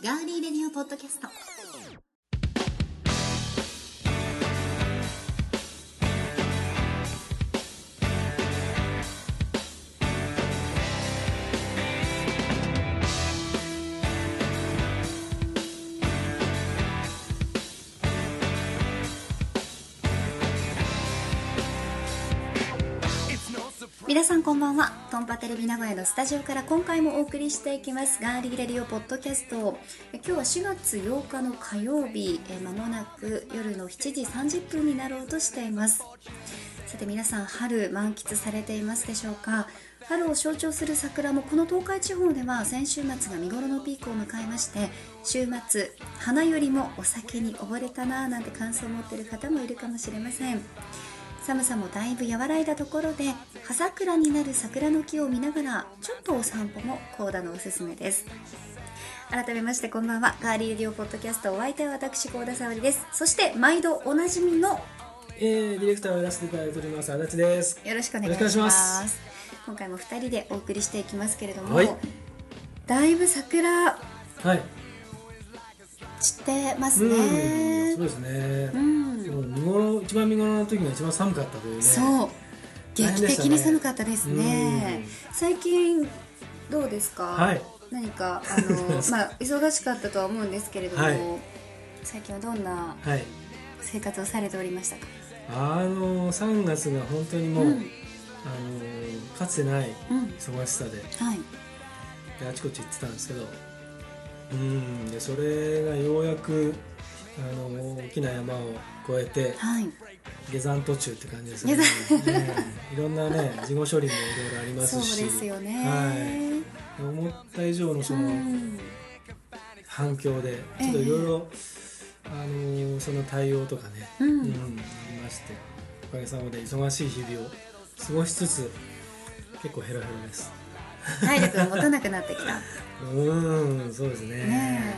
ガーリーレディオポッドキャスト。皆さんこんばんは。トンパテレビ名古屋のスタジオから今回もお送りしていきます。ガーリーレディオポッドキャスト今日は4月8日の火曜日。えまもなく夜の7時30分になろうとしています。さて皆さん春満喫されていますでしょうか？春を象徴する桜もこの東海地方では先週末が見頃のピークを迎えまして週末花よりもお酒に溺れたなぁなんて感想を持っている方もいるかもしれません。寒さもだいぶ和らいだところで葉桜になる桜の木を見ながらちょっとお散歩もコーダのおすすめです。改めましてこんばんは。ガーリーレディオポッドキャストお相手は私高田沙織です。そして毎度おなじみのえー、ディレクターをやらせていただいております足立です。よろしくお願いします。今回も2人でお送りしていきますけれども、はい。だいぶ桜はい。散ってますうんねそうですね。う、んもう見頃一番見頃の時が一番寒かったというね。そう。劇的に寒かったですね。うん。最近どうですか、はい。何か あのまあ忙しかったとは思うんですけれども、はい。最近はどんなはい。生活をされておりましたか？あの3月が本当にもう、うん。あのかつてないうん。忙しさではい。であちこち行ってたんですけどうん。でそれがようやくあの大きな山を越えてはい。下山途中って感じですね。下ね。いろんなね事後処理もいろいろありまそうすしですよね、はい、思った以上のそうのん。反響でええ。ちょっといろいろ、あのーその対応とかね、うん。うんありましておかげさまで忙しい日々を過ごしつつ結構ヘロヘロです。体力が持たなくなってきた。うーんそうですね。ね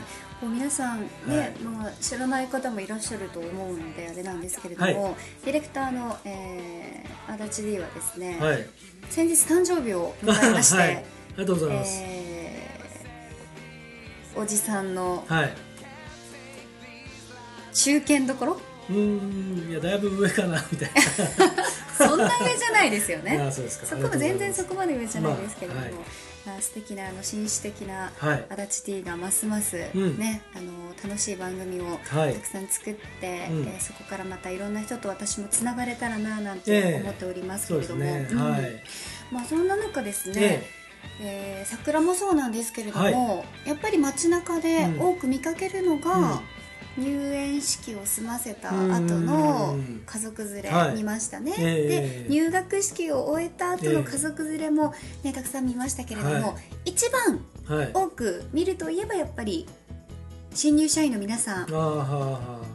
皆さんね、はい。まあ、知らない方もいらっしゃると思うのであれなんですけれども、はディレクターの、えー、足立 D はですね、はい。先日誕生日を迎えまして、はい。ありがとうございます、えーおじさんのはい。中堅どころ？うーんいやだいぶ上かなみたい そんな上じゃないですよね。そうですか。そこも全然そこまで上じゃないですけれども、まあはい。まあ素敵なあの紳士的なはい。足立 T がますます、うん。ねあの楽しい番組をはい。たくさん作って、うん。えーそこからまたいろんな人と私もつながれたらななんええ。て思っておりますけれども、ね、うん。はい。まあ、そんな中ですね、ええ。ー桜もそうなんですけれども、やっぱり街中でうん。多く見かけるのが、うん入園式を済ませたうん。後の家族連れはい。見ましたね、ええ。で入学式を終えた後の家族連れも、ね、たくさん見ましたけれども、はい。一番はい。多く見るといえばやっぱり新入社員の皆さん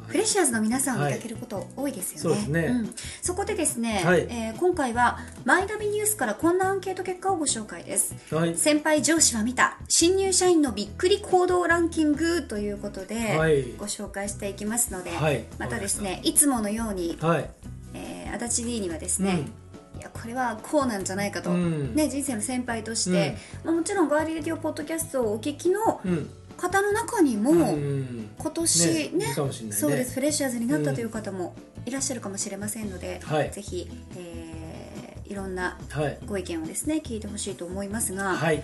フレッシャーズの皆さんを見かけること多いですよね。そうん。そこでですね、はい。えー今回はマイナビニュースからこんなアンケート結果をご紹介です。はい。先輩上司は見た新入社員のびっくり行動ランキングということで、はい。ご紹介していきますので、はい。またですねいつものように、はい。えー、足立 D にはですね、いやこれはこうなんじゃないかと、うん。ね、人生の先輩として、まあ、もちろんガーリーレディオポッドキャストをお聞きのうんうん方の中にも、うん。今年ねねね。そうですフレッシャーズになったという方もいらっしゃるかもしれませんので、はい。ぜひ、えーいろんなはい。ご意見をですね聞いてほしいと思いますが、はい。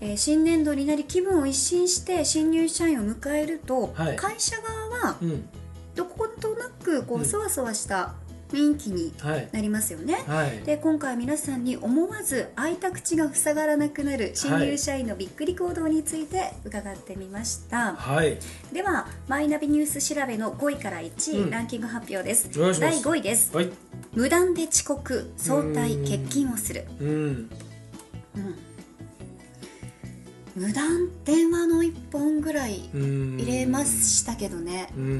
えー新年度になり気分を一新して新入社員を迎えると、はい。会社側はうん。どことなくこう、うん。そわそわした雰囲気にはいなりますよね。はい。で今回皆さんに思わず開いた口が塞がらなくなる新入社員のびっくり行動について伺ってみました、はい。ではマイナビニュース調べの5位から1位、うん。ランキング発表です。第5位です。はい。無断で遅刻早退欠勤をする、うん。うん。無断電話の1本ぐらいうん。入れましたけどね、入れ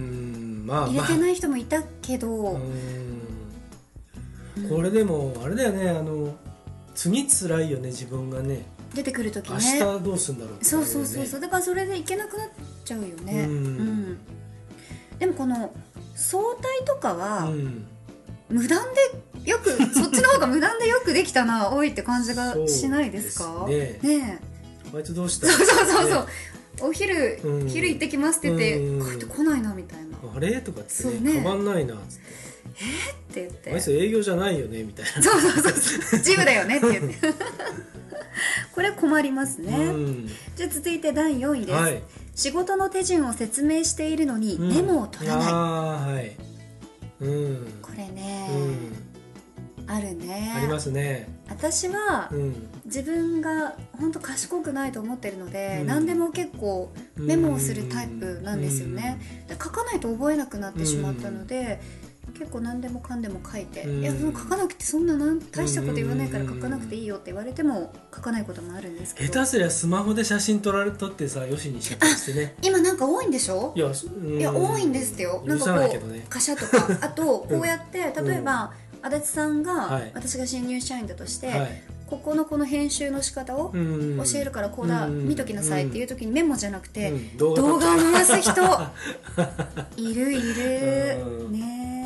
まあてない人もいたけど、うんこれでもあれだよねあの次辛いよね自分がね。出てくる時明ね日どうすんだろうってそうそうそうそう。だからそれで行けなくなっちゃうよね、うん。でもこの早退とかは、うん。無断でよく そっちの方が無断でよくできたな多いって感じがしないですか？そうですね。あいつどうした？えそうそうそうそう、ね。お昼、うん。昼行ってきますって言って、うん。帰ってこないなみたいな。っあれ？とかってそうね。ね変わんないなっつってて言って。あいつ営業じゃないよねみたいな。そうそうそうそう。ジムだよねって言って。これ困りますね、うん。じゃあ続いて第4位です、はい。仕事の手順を説明しているのにうん。メモを取らない、あーはい。うん。これね、うん。あるね。ありますね。私はうん。自分が本当賢くないと思ってるので、うん。何でも結構メモをするタイプなんですよね、で書かないと覚えなくなってしまったので、結構何でもかんでも書いて、うん。いやその書かなくてそんななん大したこと言わないからうん書かなくていいよって言われても書かないこともあるんですけど。下手すりゃスマホで写真撮られ撮ってさよしにしちゃったりしてね。今なんか多いんでしょ？いやいや多いんですってよ。なん許かこさないけどね。う貨車とか。あとこうやって例えば足立さんがはい。私が新入社員だとして、はい。ここのこの編集の仕方をうん教えるからこうだ、うん見ときなさいっていう時にメモじゃなくて、うん。動動画を回す人。いるいる。うん。ね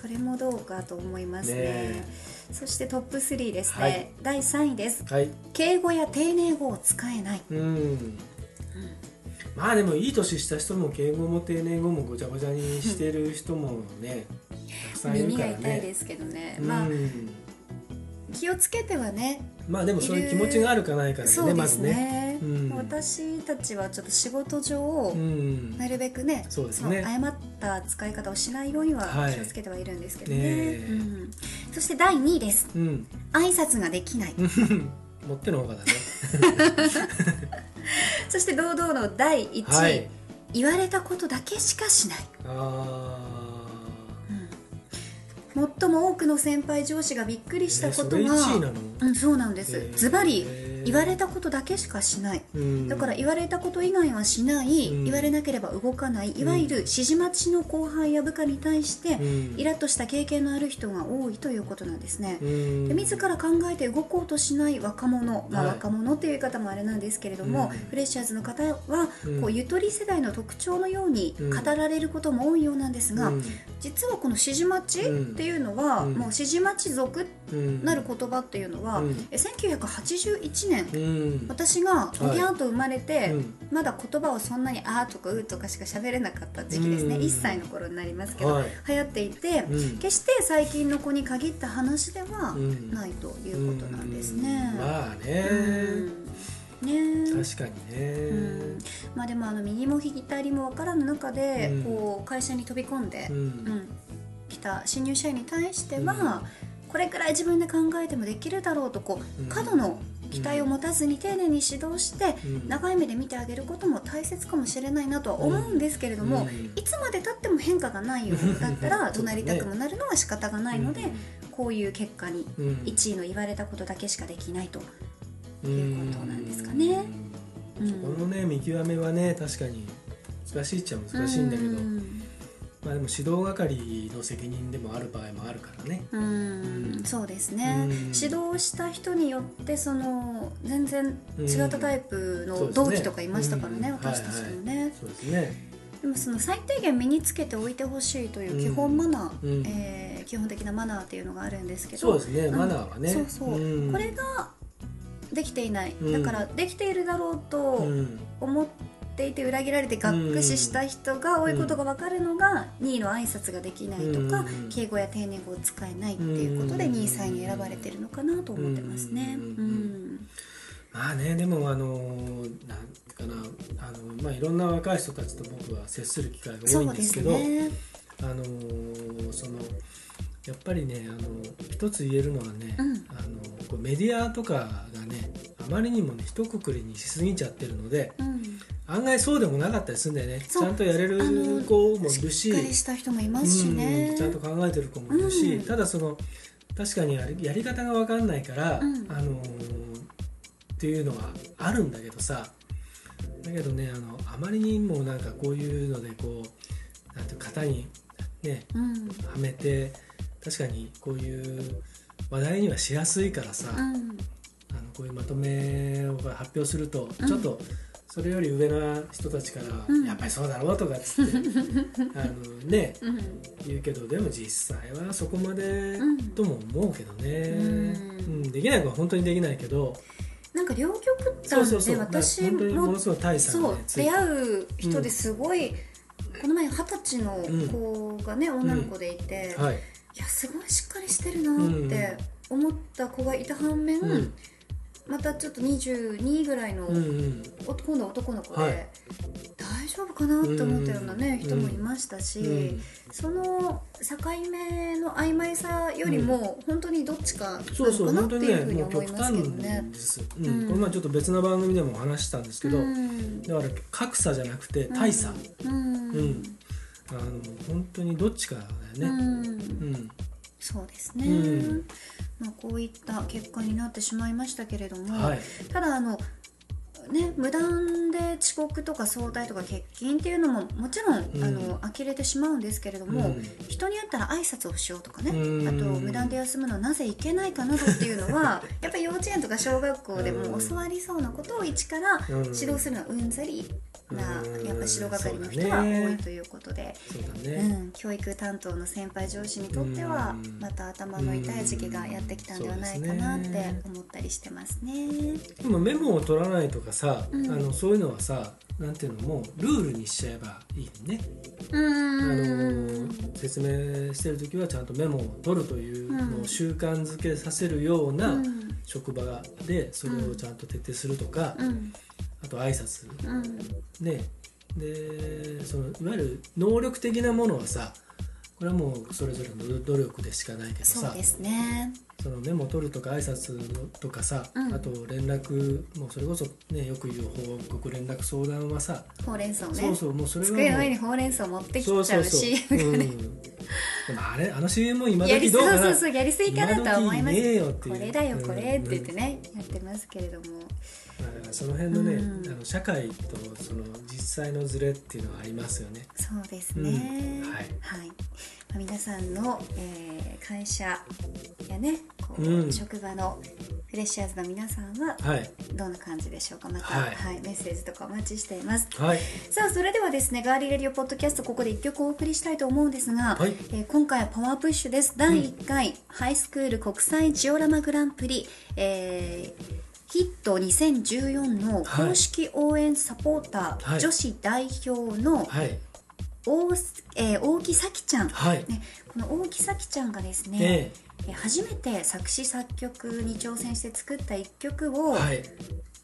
それもどうかと思いますね。ねそしてトップ3ですね、はい。第3位です。はい。敬語や丁寧語を使えない。うん。まあでもいい年した人も敬語も丁寧語もごちゃごちゃにしてる人もね たくさんいる耳がからね。痛いですけどね、うん。まあ気をつけてはねまあでもそういう気持ちがあるかないかだよねそうでますずね。ね、うん。私たちはちょっと仕事上、うん。なるべくねそうですね。誤った使い方をしないようにははい。気をつけてはいるんですけどね,、ねえ。うん、そして第2位です。うん。挨拶ができない。持ってのほうがだね。そして堂々の第1位、はい。言われたことだけしかしない、あ最も多くの先輩上司がびっくりあしたことそれ1位なが、の？うん、そうなんです。ズバリ言われたことだけしかしない。うん。だから言われたこと以外はしない、うん。言われなければ動かない。いわゆる指示待ちの後輩や部下に対して、うん。イラッとした経験のある人が多いということなんですね、うん。で自ら考えて動こうとしない若者、まあ、はい若者っていう言い方もあれなんですけれども、うん。フレッシャーズの方は、うん。こうゆとり世代の特徴のようにうん。語られることも多いようなんですが、うん。実はこの指示待ちっていうのは、うん。もう指示待ち族うんなる言葉っていうのは、うん。え1981年。うん。私がおぎゃーと生まれて、うん。まだ言葉をそんなに「あ」とか「う」とかしか喋れなかった時期ですね、うん。1歳の頃になりますけど、はい。流行っていて、うん。決して最近の子に限った話ではうん。ないということなんですね。うん。まあうねん。ね。確かにね。うん。まあでもあの右も左も分からぬ中で、うん。こう会社に飛び込んで、ううんん。来た新入社員に対しては、うん。これくらい自分で考えてもできるだろうとこううん。過度の期待を持たずに丁寧に指導して、うん。長い目で見てあげることも大切かもしれないなとは思うんですけれども、うん。いつまでたっても変化がないようだったら 怒鳴りたくもなるのは仕方がないので、うん。こういう結果にうん。1位の言われたことだけしかできないと。うんいうことなんですかね。うん。このね見極めはね確かに難しいっちゃ難しいんだけど。うんまあでも指導係の責任でもある場合もあるからね。うん。うん。そうですね、うん。指導した人によってその全然違ったタイプの同期とかいましたからね、うん。私たちにもね、そうですね。でもその最低限身につけておいてほしいという基本マナー、うん。えー基本的なマナーっていうのがあるんですけど。そうですねうん。マナーはね。そうそう、ん。これができていない、うん。だからできているだろうとうん。思っていて裏切られてがっくしした人が多いことが分かるのが2位の挨拶ができないとか、うん。敬語や丁寧語を使えないっていうことでうん。2位3位に選ばれてるのかなと思ってますね。まあねでもあのなんかなあのまあいろんな若い人たちと僕は接する機会が多いんですけどね。あのそのやっぱりねあの一つ言えるのはね、うん。あのこうメディアとかがねあまりにもね一括りにしすぎちゃってるのでうん、案外そうでもなかったりするんだよね。ちゃんとやれる子もいるし。しっかりした人もいますしね。うん。ちゃんと考えてる子もいるし、うん。ただその確かにやり方が分かんないから、うん。あのっていうのはあるんだけどさ。だけどねあのあまりにもなんかこういうのでこうなんて型にねうん。はめて確かにこういう話題にはしやすいからさ、あのうんこういうまとめを発表すると、うん。ちょっとそれより上な人たちから「うん。やっぱりそうだろ」うとかっつって あのねうん言うけどでも実際はそこまでうん。とも思うけどね、うん。うんできない子は本当にできないけど、なんか両極端でそうそうそう。私本当にもものすごい大差そうがねついて出会う人ですごい、この前二十歳の子がね、女の子でいて、はい。いやすごいしっかりしてるなって思った子がいた反面、うんまたちょっと22ぐらいの、うんうん。お今度は男の子で、はい。大丈夫かなって思ったようなね、うん人もいましたし、うんその境目の曖昧さよりも、本当にどっちかなそうそうのかなっていうふうに思います端けどね。この前ちょっと別の番組でもお話ししたんですけど、うん。だから格差じゃなくて大差、うん。うん。あの本当にどっちかだよね、うん。うんそうですね、うん。まあ、こういった結果になってしまいましたけれども、はい。ただあのね無断で遅刻とか早退とか欠勤っていうのももちろん、うん。あの呆れてしまうんですけれども、うん。人によったら挨拶をしようとかね、うん。あと無断で休むのはなぜいけないかなどっていうのは やっぱり幼稚園とか小学校でもうん教わりそうなことを一からうん。指導するのはうんざりな、うん。やっぱ指導係の人は多いということで。そうだうね、ん、教育担当の先輩上司にとってはうん。また頭の痛い時期がやってきたんではないかなって思ったりしてますね。でもメモを取らないとかさ、うん。あのそういうのはさなんていうのもうルールにしちゃえばいいね、うあん。の説明してる時はちゃんとメモを取るというのうんを習慣づけさせるようなうん。職場でそれをちゃんと徹底するとか、うんあと挨拶。うん。ね。でそのいわゆる能力的なものはさこれはもうそれぞれの努力でしかないけどさそうですね。そのメモを取るとか挨拶とかさ、うん。あと連絡もうそれこそねよく言う報告連絡相談はさ、ほうれん草ね。そうそうもうそれは机の上にほうれん草持ってきちゃう CM がね。う。ん、でもあれあの CM も今時どうかな？そうそうそうやりすぎかなとは思いますねえよってこれだよこれって言ってうんね、やってますけれども。まあだからその辺のね、うん。あの社会とその実際のズレっていうのはありますよね。そうですね、うん。はい。はい。まあ、皆さんの、えー会社やねこう、うん。職場のフレッシャーズの皆さんははい。どんな感じでしょうか？また、ははいいメッセージとかお待ちしています。はい。さあそれではですねガーリーレディオポッドキャストここで1曲お送りしたいと思うんですが、はい。えー今回はパワープッシュです。第1回、ハイスクール国際ジオラマグランプリ、えーヒット2014の公式応援サポーター、はい。女子代表のはい大,、えー大木咲ちゃん、はい。ね、この大木咲ちゃんがですね、ええ。ー初めて作詞作曲に挑戦して作った1曲をえはい。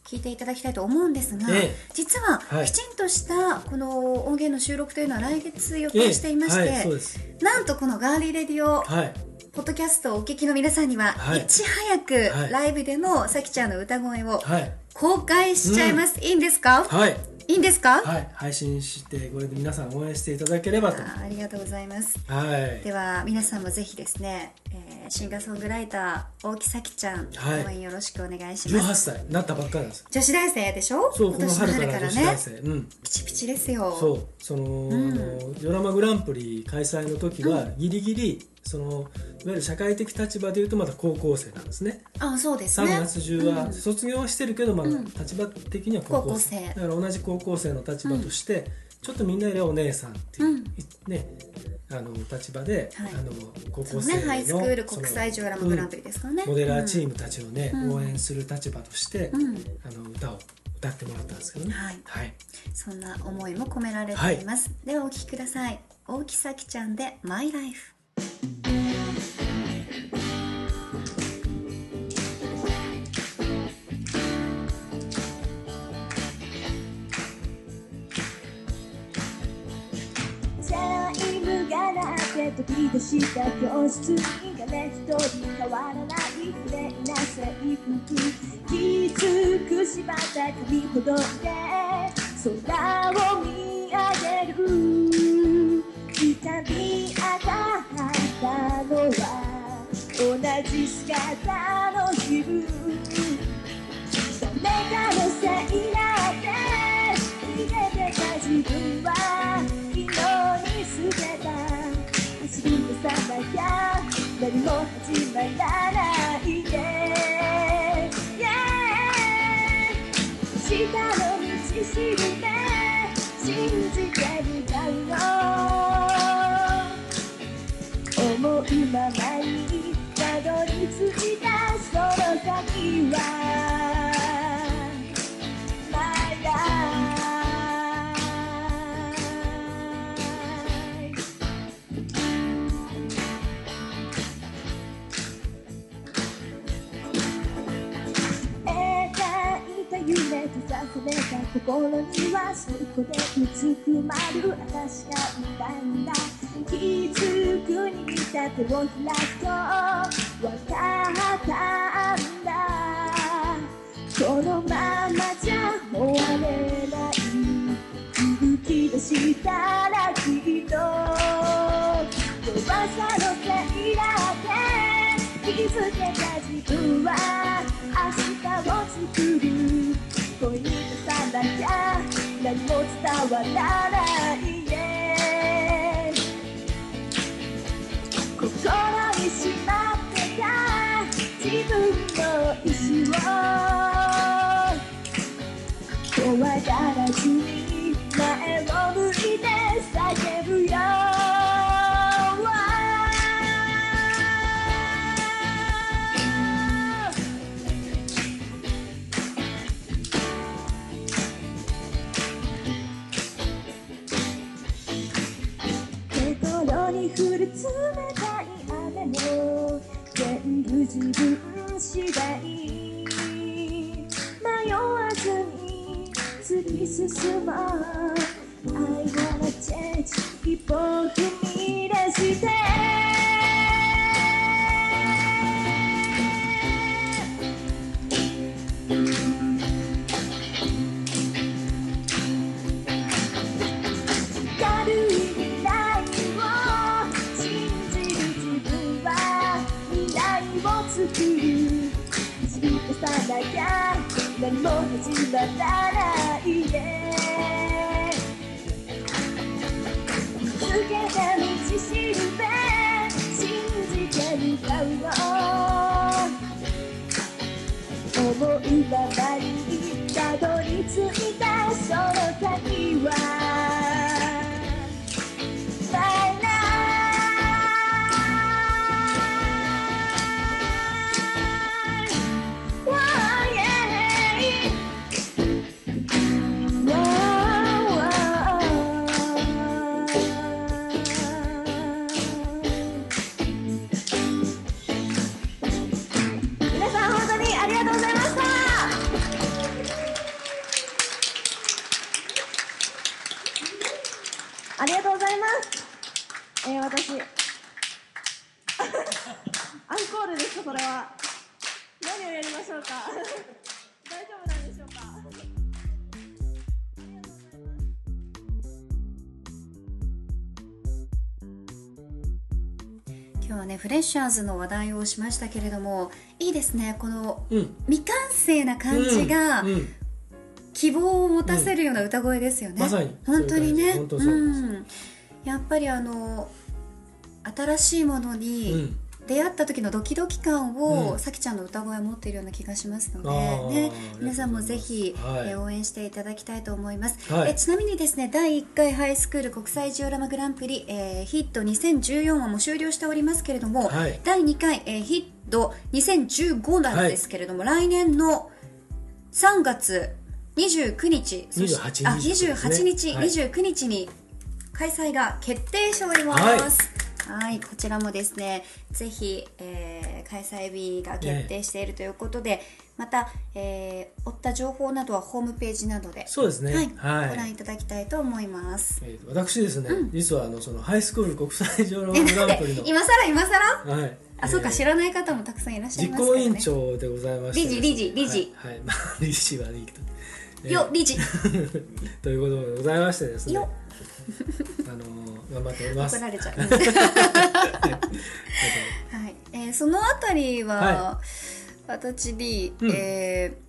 聴いていただきたいと思うんですが、ええ。実ははい。きちんとしたこの音源の収録というのは来月予定していまして、ええ。はい。なんとこのガーリーレディオはい。ポッドキャストをお聞きの皆さんには、はい。いち早くはい。ライブでのさきちゃんの歌声をはい。公開しちゃいます、いいんですか、はいいいんですか、はい配信してこれで皆さん応援していただければと。ありがとうございます。はい。では皆さんもぜひですね、えーシンガーソングライター大木咲ちゃん、はい。応援よろしくお願いします。18歳なったばっかりです。女子大生でしょ？そうこの春から女子大ね生。うん。ピチピチですよ。そうその、ん。あのドラマグランプリ開催の時はギリギリそのいわゆる社会的立場でいうとまだ高校生なんですね。あそうです3ね月中は卒業はしてるけど、まだ立場的には高校生,、だから同じ高校生の立場として、ちょっとみんなよりはお姉さんっていう、うん。ねあの立場で、はい。あの高校生のねハイスクール国際ジオラマグランプリですからね、そのモデラーチームたちをね、うん。応援する立場として、うん、うんあの歌を歌ってもらったんですけどね。はい。はい。そんな思いも込められています、ではお聴きください。大木咲ちゃんで「マイライフ飛び出した教室に誰一人変わらない綺麗な制服きつく縛った髪ほどで空を見上げる痛み上がったのは同じ姿の自分誰かのせいなんて逃げてた自分は何も始まらないで、yeah、下の道しるべ信じてみたいの思うままにたどり着いたその先は。心にはそこでうずくまる私がいたんだ気づくに見た手を開くとわかったんだこのままじゃ終われない吹き出したらきっと弱さのせいだって気づけた自分は明日を作る恋にさなきゃ何も伝わらないね心にしまってた自分の意志を怖がらずに前を向い冷たい雨も全部自分次第迷わずに突き進もう I wanna change 一歩踏み出しても始まらないね見つけた道しるべ信じて向かうの思いままにたどり着いたその先はシャーズの話題をしましたけれどもいいですねこのうん。未完成な感じが希望を持たせるような歌声ですよね、まさに。本当にね。そうん、やっぱりあの新しいものうにん出会った時のドキドキ感を、うん。さきちゃんの歌声を持っているような気がしますので、ね皆さんもぜひ、はい。えー応援していただきたいと思います、はい。えちなみにですね第1回ハイスクール国際ジオラマグランプリ、えーヒット2014はもう終了しておりますけれども、はい。第2回、えーヒット2015なんですけれども、来年の3月29日そして28あ日28日、はい。29日に開催が決定しております。はい、こちらもですね、ぜひ、えー開催日が決定しているということで、また、えー追った情報などはホームページなどで、そうですね。はいはい。ご覧いただきたいと思います。えー私ですね、実はあのそのハイスクール国際上のグランプリの、今更今更？はい、あ、そうか、知ららない方もたくさんいらっしゃい実ますね。行委員長でございまして。理事理事理事。はい、はい。まあ理事はいいけど、えー。よ、理事。ということでございましてですね。よ。あの頑張っております。怒られちゃう。はい、えーそのあたりは、は私に、うん。えー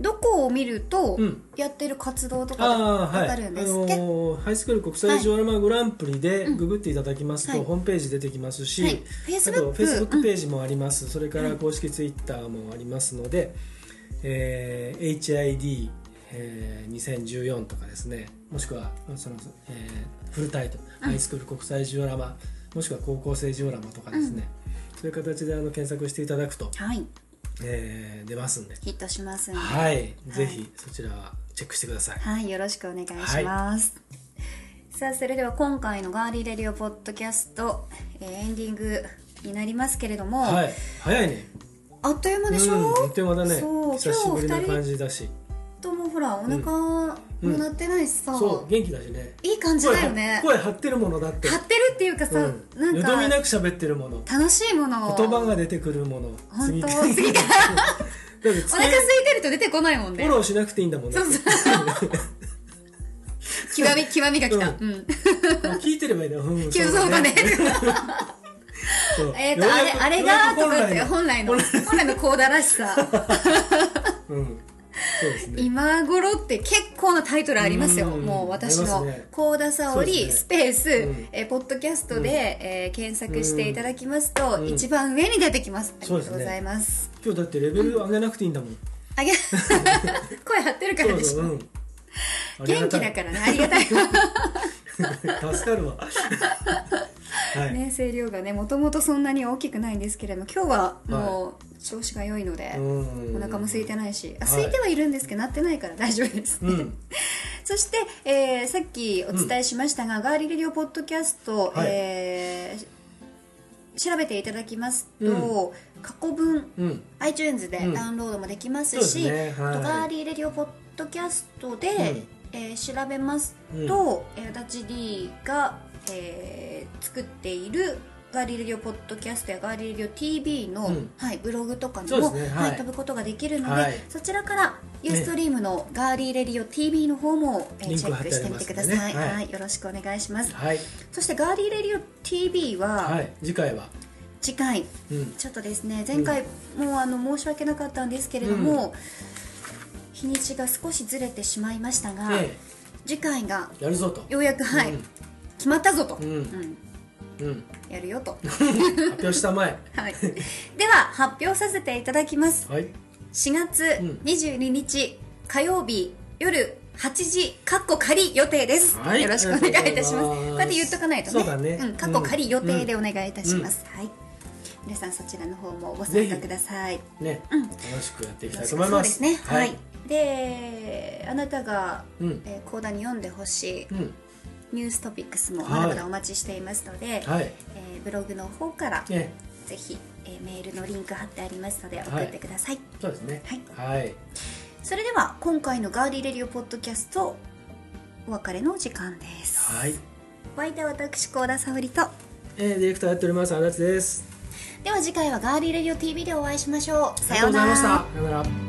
どこを見るとうん。やってる活動とかああわはい、あかるんですっけ、のハイスクール国際ジオラマグランプリでググっていただきますと、はい。ホームページ出てきますし、はい。あとフェイスブックページもあります、それから公式ツイッターもありますので、えー HID、えー2014とかですねもしくはその、えーフルタイトル、ハイスクール国際ジオラマもしくは高校生ジオラマとかですね、そういう形であの検索していただくと、はい。えー出ますんで、ヒットしますんで、はい、ぜひそちらはチェックしてください。はい、よろしくお願いします。さあ、それでは今回のガーリーレディオポッドキャスト、えーエンディングになりますけれども、はい、早いね。あっという間でしょ、うん、あっという間だね。そう。久しぶりな今日二人とも本ほらお腹も鳴ってないしさ、そう元気だしね。いい感じだよね。声声張ってるものだって。張ってるっていうかさ、うん、なんよどみなかく喋ってるもの。楽しいものを。言葉が出てくるもの。本当？次。々次。からだってお腹空いてると出てこないもんね。フォローしなくていいんだもんね。そうそう。極み極みが来た、ううん。聞いてればいいんだよ、うん、そうだね。えっ、とあれあれが？とかって本来の。本来のコーダらしさ。うんそうですね。今頃って結構なタイトルありますよ、うん。もう私の幸田沙織、スペース、うん。えーポッドキャストで、えー検索していただきますと、うん。一番上に出てきます。ありがとうございます。今日だってレベル上げなくていいんだもん。あげ 声張ってるからでしょ、そう元気だからね。ありがたい。ら 助かるわ。はい、ね声量がねもともとそんなに大きくないんですけれども今日はもう調子が良いので、うん。お腹も空いてないしあはい。空いてはいるんですけど鳴ってないから大丈夫です。ね、うん。そして、えーさっきお伝えしましたが、ガーリレディオポッドキャスト、はい。えー調べていただきますと、過去分うん。iTunes でうん。ダウンロードもできますし、ね。はい。ガーリーレディオポッドキャストで、ん。えー調べますと、えー足立 D が、えー作っている Girly Radio ポッドキャストやガーリーレディオ TV の、うん。はい、ブログとかにも、はい。はい飛ぶことができるので、はい。そちらから Ustream のガーリーレディオ TV の方も、えチェックしてみてください、はい。はい、よろしくお願いします。はい。そしてガーリーレディオ TV は、はい。次回は？次回。うん。ちょっとですね前回もうあの申し訳なかったんですけれども、日にちが少しずれてしまいましたが、え次回がえやるぞと。ようやくはい、うん。決まったぞと、うんやるよと、発表したまえ。はい、では発表させていただきます。はい。4月うん。22日火曜日夜8時かっこ仮予定です、はい。よろしくお願いいたします。こうやって言っとかないとね。そうだね。ん、かっこ仮予定でお願いいたします、はい。皆さんそちらの方もご参加ください。ね。うん。楽しくやっていきたいとそう思いまですすね。は、はいい。であなたが、うん。えー、講談に読んでほしい。うんニューストピックスもはいまだまだお待ちしていますので、はい。えーブログの方からねぜひ、えーメールのリンク貼ってありますので送ってください、そうですね。はい。はい。それでは今回のガーリーレディオポッドキャストお別れの時間です。はい。お相手は私高田沙織と。えーディレクターやっております足立です。では次回はガーリーレディオ TV でお会いしましょう。さようなら。さようなら